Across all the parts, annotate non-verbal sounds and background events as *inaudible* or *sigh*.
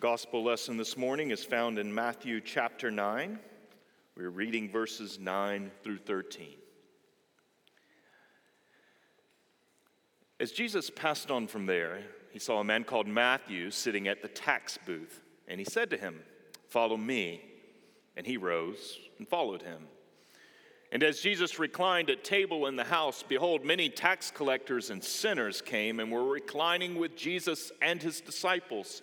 gospel lesson this morning is found in Matthew chapter 9. We're reading verses 9 through 13. As Jesus passed on from there, he saw a man called Matthew sitting at the tax booth, and he said to him, Follow me. And he rose and followed him. And as Jesus reclined at table in the house, behold, many tax collectors and sinners came and were reclining with Jesus and his disciples.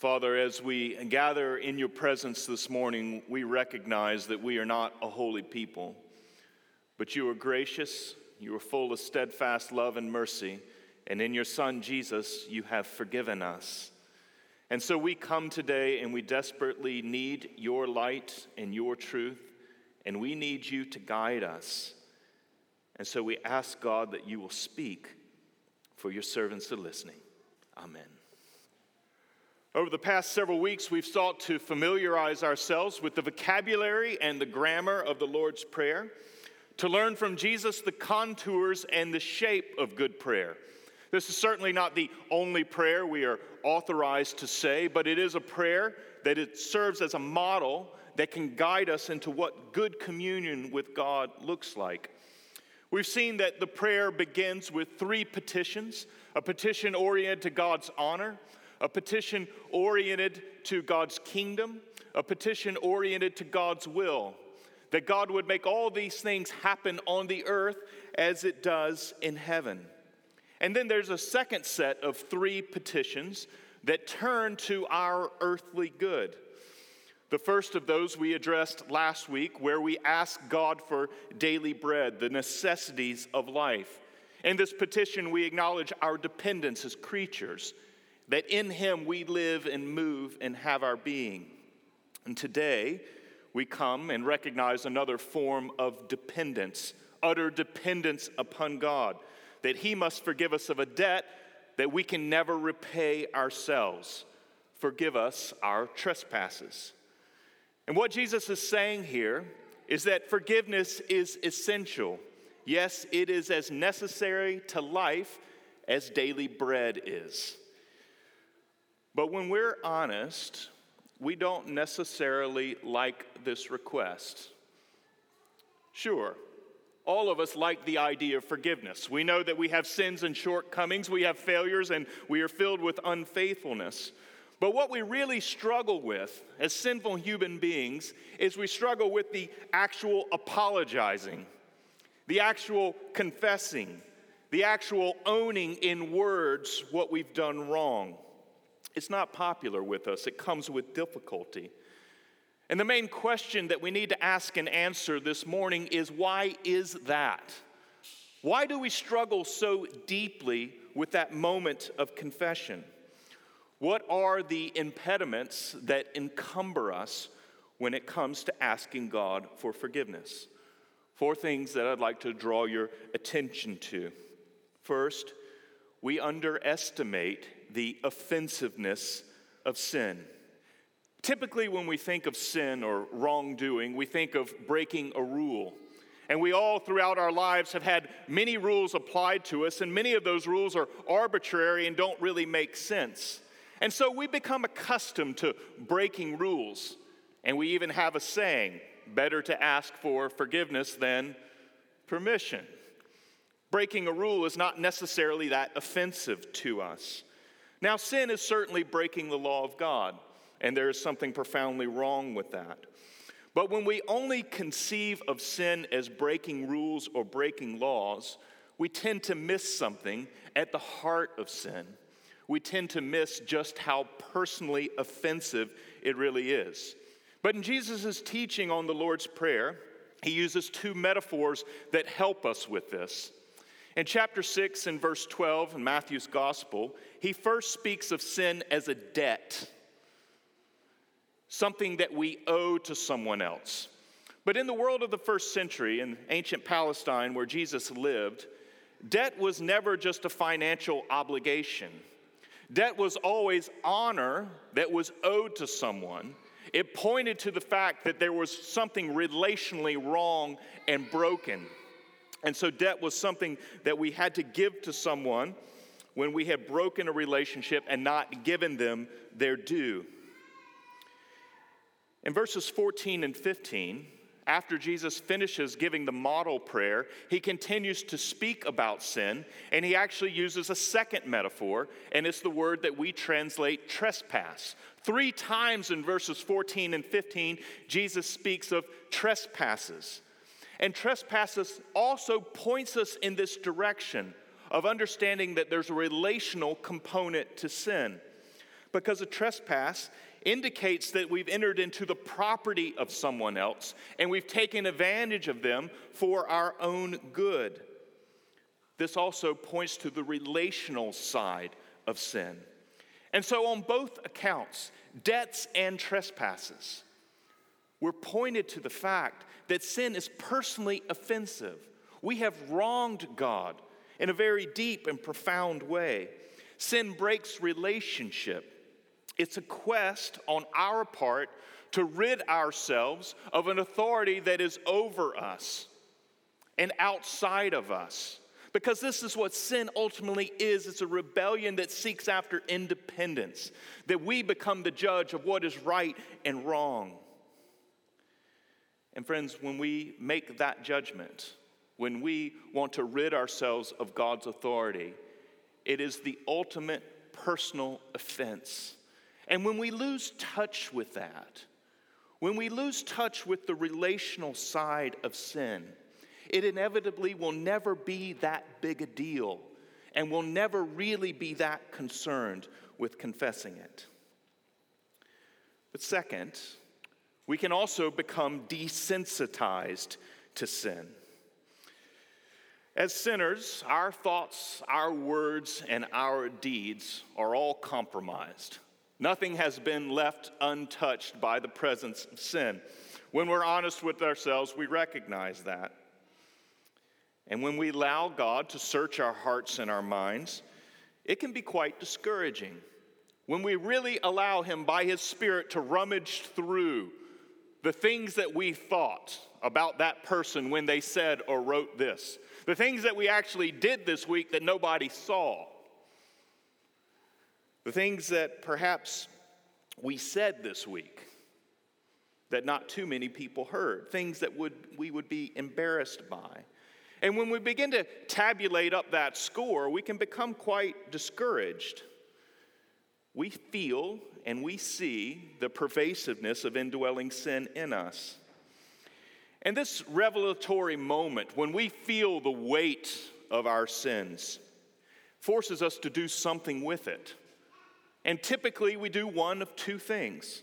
Father, as we gather in your presence this morning, we recognize that we are not a holy people, but you are gracious, you are full of steadfast love and mercy, and in your Son Jesus, you have forgiven us. And so we come today and we desperately need your light and your truth, and we need you to guide us. And so we ask God that you will speak, for your servants are listening. Amen. Over the past several weeks, we've sought to familiarize ourselves with the vocabulary and the grammar of the Lord's Prayer, to learn from Jesus the contours and the shape of good prayer. This is certainly not the only prayer we are authorized to say, but it is a prayer that it serves as a model that can guide us into what good communion with God looks like. We've seen that the prayer begins with three petitions a petition oriented to God's honor, a petition oriented to God's kingdom, a petition oriented to God's will, that God would make all these things happen on the earth as it does in heaven. And then there's a second set of three petitions that turn to our earthly good. The first of those we addressed last week, where we ask God for daily bread, the necessities of life. In this petition, we acknowledge our dependence as creatures that in Him we live and move and have our being. And today, we come and recognize another form of dependence, utter dependence upon God, that He must forgive us of a debt that we can never repay ourselves. Forgive us our trespasses. And what Jesus is saying here is that forgiveness is essential. Yes, it is as necessary to life as daily bread is. But when we're honest, we don't necessarily like this request. Sure, all of us like the idea of forgiveness. We know that we have sins and shortcomings, we have failures, and we are filled with unfaithfulness. But what we really struggle with as sinful human beings is we struggle with the actual apologizing, the actual confessing, the actual owning in words what we've done wrong. It's not popular with us, it comes with difficulty. And the main question that we need to ask and answer this morning is why is that? Why do we struggle so deeply with that moment of confession? What are the impediments that encumber us when it comes to asking God for forgiveness? Four things that I'd like to draw your attention to. First, we underestimate the offensiveness of sin. Typically, when we think of sin or wrongdoing, we think of breaking a rule. And we all throughout our lives have had many rules applied to us, and many of those rules are arbitrary and don't really make sense. And so we become accustomed to breaking rules. And we even have a saying better to ask for forgiveness than permission. Breaking a rule is not necessarily that offensive to us. Now, sin is certainly breaking the law of God, and there is something profoundly wrong with that. But when we only conceive of sin as breaking rules or breaking laws, we tend to miss something at the heart of sin. We tend to miss just how personally offensive it really is. But in Jesus' teaching on the Lord's Prayer, he uses two metaphors that help us with this. In chapter 6 and verse 12 in Matthew's gospel, he first speaks of sin as a debt. something that we owe to someone else. But in the world of the first century, in ancient Palestine where Jesus lived, debt was never just a financial obligation. Debt was always honor that was owed to someone. It pointed to the fact that there was something relationally wrong and broken. And so, debt was something that we had to give to someone when we had broken a relationship and not given them their due. In verses 14 and 15, after Jesus finishes giving the model prayer, he continues to speak about sin, and he actually uses a second metaphor, and it's the word that we translate trespass. Three times in verses 14 and 15, Jesus speaks of trespasses. And trespasses also points us in this direction of understanding that there's a relational component to sin. Because a trespass indicates that we've entered into the property of someone else and we've taken advantage of them for our own good. This also points to the relational side of sin. And so, on both accounts, debts and trespasses, we're pointed to the fact that sin is personally offensive. We have wronged God in a very deep and profound way. Sin breaks relationship. It's a quest on our part to rid ourselves of an authority that is over us and outside of us. Because this is what sin ultimately is it's a rebellion that seeks after independence, that we become the judge of what is right and wrong. And friends, when we make that judgment, when we want to rid ourselves of God's authority, it is the ultimate personal offense and when we lose touch with that, when we lose touch with the relational side of sin, it inevitably will never be that big a deal and will never really be that concerned with confessing it. But second, we can also become desensitized to sin. As sinners, our thoughts, our words, and our deeds are all compromised. Nothing has been left untouched by the presence of sin. When we're honest with ourselves, we recognize that. And when we allow God to search our hearts and our minds, it can be quite discouraging. When we really allow Him by His Spirit to rummage through the things that we thought about that person when they said or wrote this, the things that we actually did this week that nobody saw, the things that perhaps we said this week that not too many people heard, things that would, we would be embarrassed by. And when we begin to tabulate up that score, we can become quite discouraged. We feel and we see the pervasiveness of indwelling sin in us. And this revelatory moment, when we feel the weight of our sins, forces us to do something with it. And typically we do one of two things.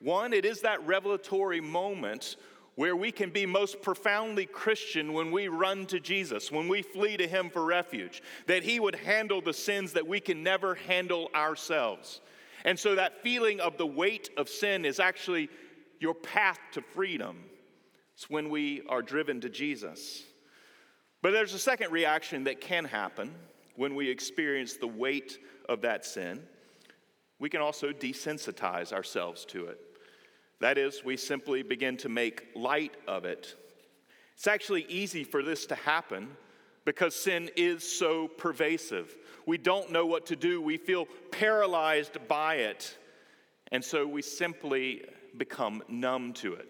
One, it is that revelatory moment where we can be most profoundly Christian when we run to Jesus, when we flee to Him for refuge, that He would handle the sins that we can never handle ourselves. And so that feeling of the weight of sin is actually your path to freedom. It's when we are driven to Jesus. But there's a second reaction that can happen when we experience the weight of that sin we can also desensitize ourselves to it. That is, we simply begin to make light of it. It's actually easy for this to happen because sin is so pervasive. We don't know what to do, we feel paralyzed by it, and so we simply become numb to it.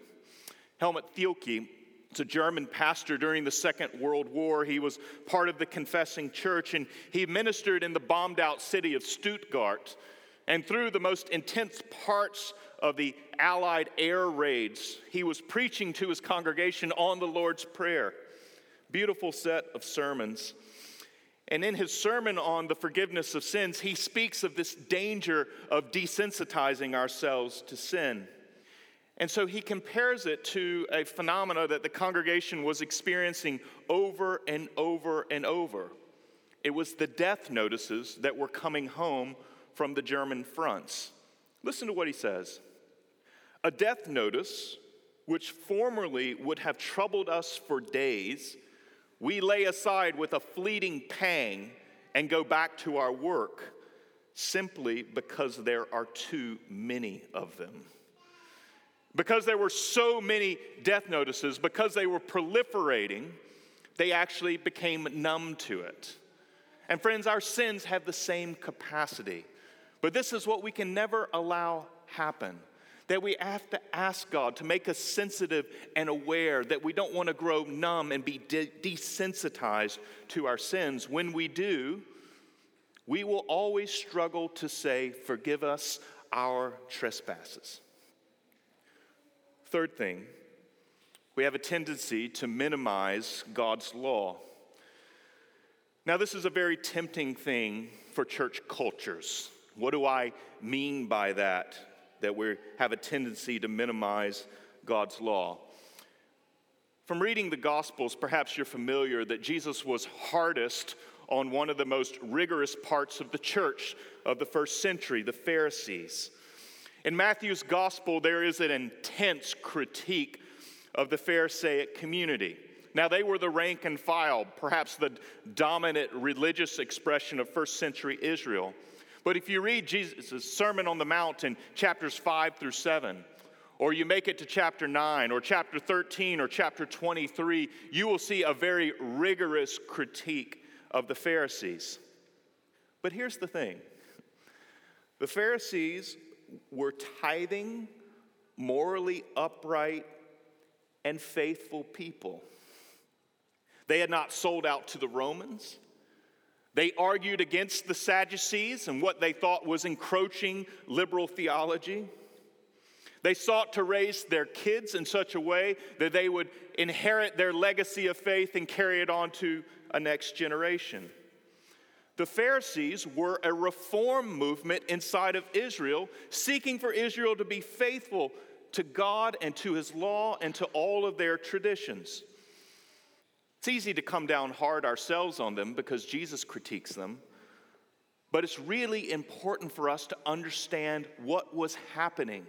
Helmut Thielicke it's a German pastor during the Second World War. He was part of the Confessing Church and he ministered in the bombed out city of Stuttgart and through the most intense parts of the Allied air raids, he was preaching to his congregation on the Lord's Prayer. Beautiful set of sermons. And in his sermon on the forgiveness of sins, he speaks of this danger of desensitizing ourselves to sin. And so he compares it to a phenomena that the congregation was experiencing over and over and over. It was the death notices that were coming home from the German fronts. Listen to what he says. A death notice, which formerly would have troubled us for days, we lay aside with a fleeting pang and go back to our work simply because there are too many of them. Because there were so many death notices, because they were proliferating, they actually became numb to it. And friends, our sins have the same capacity. But this is what we can never allow happen. That we have to ask God to make us sensitive and aware that we don't want to grow numb and be de- desensitized to our sins. When we do, we will always struggle to say, Forgive us our trespasses. Third thing, we have a tendency to minimize God's law. Now, this is a very tempting thing for church cultures. What do I mean by that? That we have a tendency to minimize God's law. From reading the Gospels, perhaps you're familiar that Jesus was hardest on one of the most rigorous parts of the church of the first century, the Pharisees. In Matthew's Gospel, there is an intense critique of the Pharisaic community. Now, they were the rank and file, perhaps the dominant religious expression of first century Israel. But if you read Jesus' Sermon on the Mount in chapters 5 through 7, or you make it to chapter 9, or chapter 13, or chapter 23, you will see a very rigorous critique of the Pharisees. But here's the thing the Pharisees were tithing, morally upright, and faithful people. They had not sold out to the Romans. They argued against the Sadducees and what they thought was encroaching liberal theology. They sought to raise their kids in such a way that they would inherit their legacy of faith and carry it on to a next generation. The Pharisees were a reform movement inside of Israel, seeking for Israel to be faithful to God and to his law and to all of their traditions. It's easy to come down hard ourselves on them because Jesus critiques them. But it's really important for us to understand what was happening.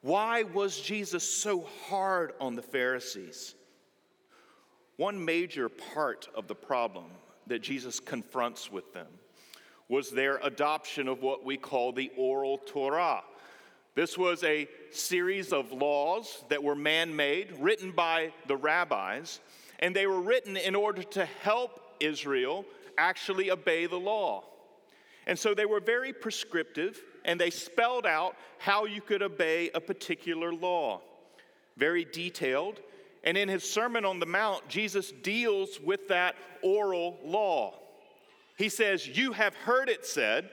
Why was Jesus so hard on the Pharisees? One major part of the problem that Jesus confronts with them was their adoption of what we call the oral Torah. This was a series of laws that were man made, written by the rabbis, and they were written in order to help Israel actually obey the law. And so they were very prescriptive and they spelled out how you could obey a particular law. Very detailed. And in his Sermon on the Mount, Jesus deals with that oral law. He says, You have heard it said,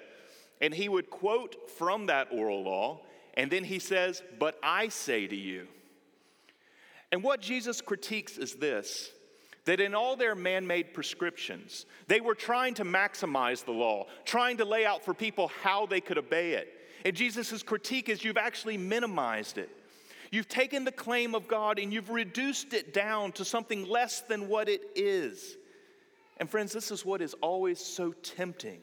and he would quote from that oral law, and then he says, But I say to you. And what Jesus critiques is this that in all their man made prescriptions, they were trying to maximize the law, trying to lay out for people how they could obey it. And Jesus' critique is you've actually minimized it. You've taken the claim of God and you've reduced it down to something less than what it is. And friends, this is what is always so tempting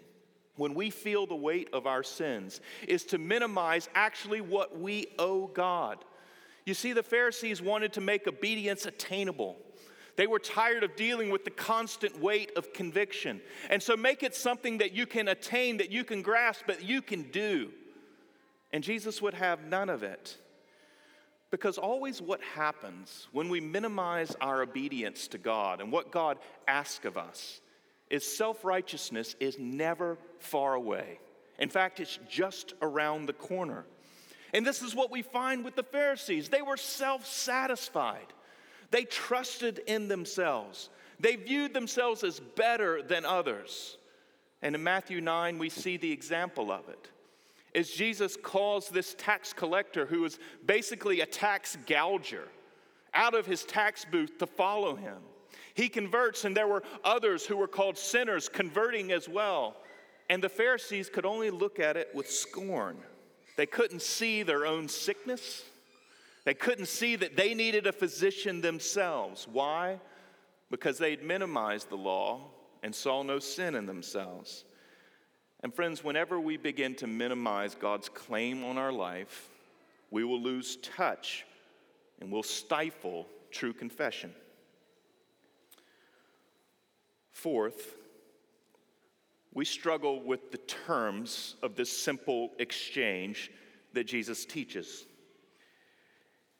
when we feel the weight of our sins is to minimize actually what we owe God. You see, the Pharisees wanted to make obedience attainable. They were tired of dealing with the constant weight of conviction. And so make it something that you can attain, that you can grasp, that you can do. And Jesus would have none of it. Because always what happens when we minimize our obedience to God and what God asks of us is self righteousness is never far away. In fact, it's just around the corner. And this is what we find with the Pharisees. They were self satisfied, they trusted in themselves, they viewed themselves as better than others. And in Matthew 9, we see the example of it. As Jesus calls this tax collector, who is basically a tax gouger, out of his tax booth to follow him. He converts, and there were others who were called sinners converting as well. And the Pharisees could only look at it with scorn. They couldn't see their own sickness. They couldn't see that they needed a physician themselves. Why? Because they'd minimized the law and saw no sin in themselves. And friends, whenever we begin to minimize God's claim on our life, we will lose touch and will stifle true confession. Fourth, we struggle with the terms of this simple exchange that Jesus teaches.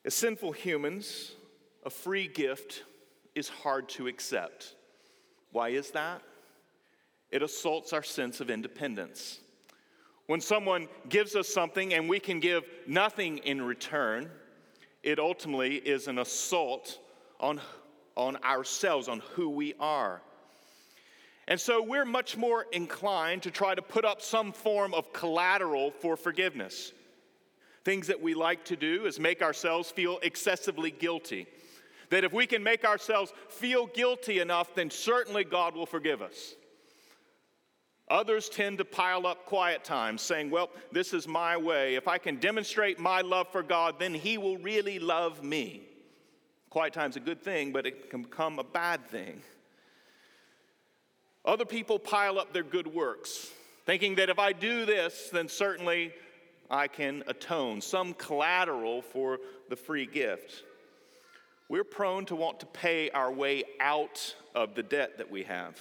As sinful humans, a free gift is hard to accept. Why is that? It assaults our sense of independence. When someone gives us something and we can give nothing in return, it ultimately is an assault on, on ourselves, on who we are. And so we're much more inclined to try to put up some form of collateral for forgiveness. Things that we like to do is make ourselves feel excessively guilty. That if we can make ourselves feel guilty enough, then certainly God will forgive us. Others tend to pile up quiet times, saying, Well, this is my way. If I can demonstrate my love for God, then He will really love me. Quiet time's a good thing, but it can become a bad thing. Other people pile up their good works, thinking that if I do this, then certainly I can atone, some collateral for the free gift. We're prone to want to pay our way out of the debt that we have.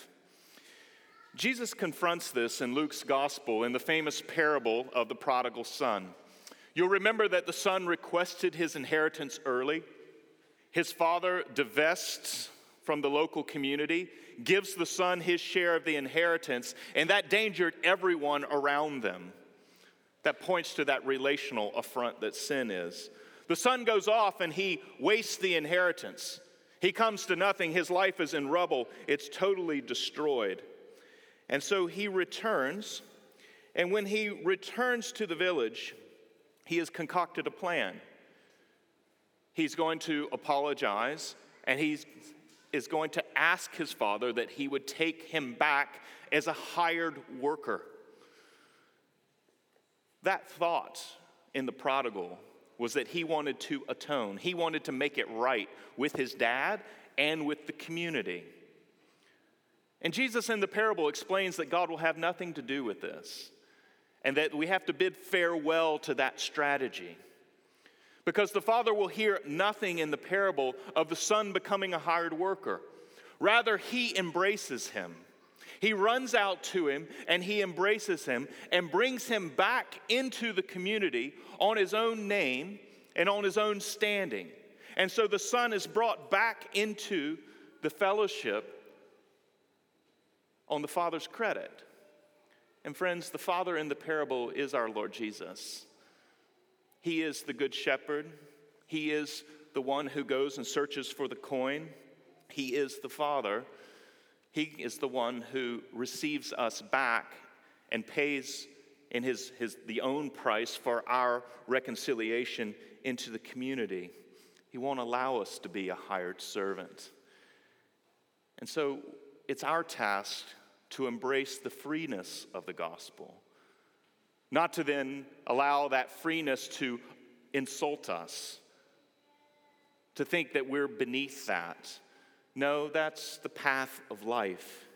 Jesus confronts this in Luke's gospel in the famous parable of the prodigal son. You'll remember that the son requested his inheritance early. His father divests from the local community, gives the son his share of the inheritance, and that endangered everyone around them. That points to that relational affront that sin is. The son goes off and he wastes the inheritance. He comes to nothing. His life is in rubble, it's totally destroyed. And so he returns, and when he returns to the village, he has concocted a plan. He's going to apologize, and he is going to ask his father that he would take him back as a hired worker. That thought in the prodigal was that he wanted to atone, he wanted to make it right with his dad and with the community. And Jesus in the parable explains that God will have nothing to do with this and that we have to bid farewell to that strategy. Because the father will hear nothing in the parable of the son becoming a hired worker. Rather, he embraces him. He runs out to him and he embraces him and brings him back into the community on his own name and on his own standing. And so the son is brought back into the fellowship on the father's credit. And friends, the father in the parable is our Lord Jesus. He is the good shepherd. He is the one who goes and searches for the coin. He is the Father. He is the one who receives us back and pays in his, his the own price for our reconciliation into the community. He won't allow us to be a hired servant. And so it's our task to embrace the freeness of the gospel not to then allow that freeness to insult us, to think that we're beneath that. No, that's the path of life.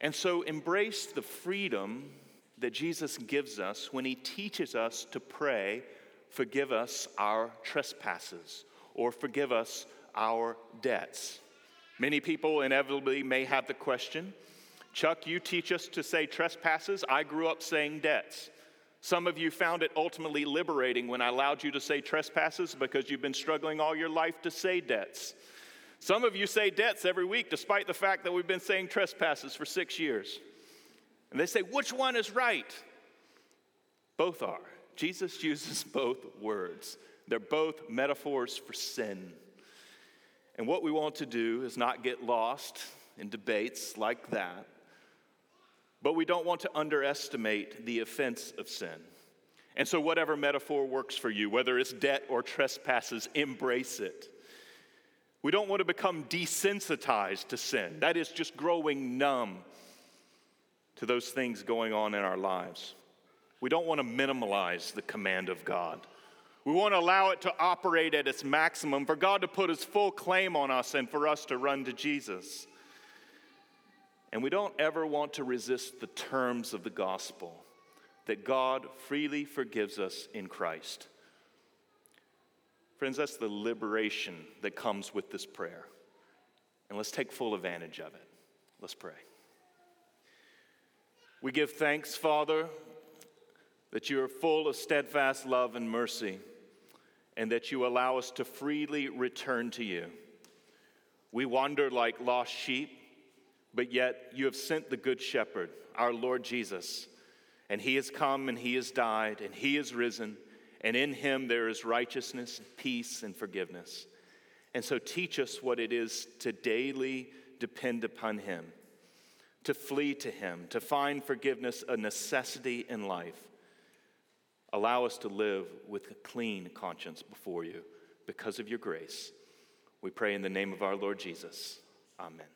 And so embrace the freedom that Jesus gives us when he teaches us to pray, forgive us our trespasses or forgive us our debts. Many people inevitably may have the question Chuck, you teach us to say trespasses. I grew up saying debts. Some of you found it ultimately liberating when I allowed you to say trespasses because you've been struggling all your life to say debts. Some of you say debts every week despite the fact that we've been saying trespasses for six years. And they say, which one is right? Both are. Jesus *laughs* uses both words, they're both metaphors for sin. And what we want to do is not get lost in debates like that but we don't want to underestimate the offense of sin. And so, whatever metaphor works for you, whether it's debt or trespasses, embrace it. We don't want to become desensitized to sin. That is just growing numb to those things going on in our lives. We don't want to minimalize the command of God. We want to allow it to operate at its maximum, for God to put his full claim on us and for us to run to Jesus. And we don't ever want to resist the terms of the gospel. that God freely forgives us in Christ. Friends, that's the liberation that comes with this prayer. And let's take full advantage of it. Let's pray. We give thanks, Father, that you are full of steadfast love and mercy, and that you allow us to freely return to you. We wander like lost sheep, but yet you have sent the Good Shepherd, our Lord Jesus, and he has come and he has died and he has risen, and in him there is righteousness, peace, and forgiveness. And so teach us what it is to daily depend upon him, to flee to him, to find forgiveness a necessity in life. Allow us to live with a clean conscience before you because of your grace. We pray in the name of our Lord Jesus. Amen.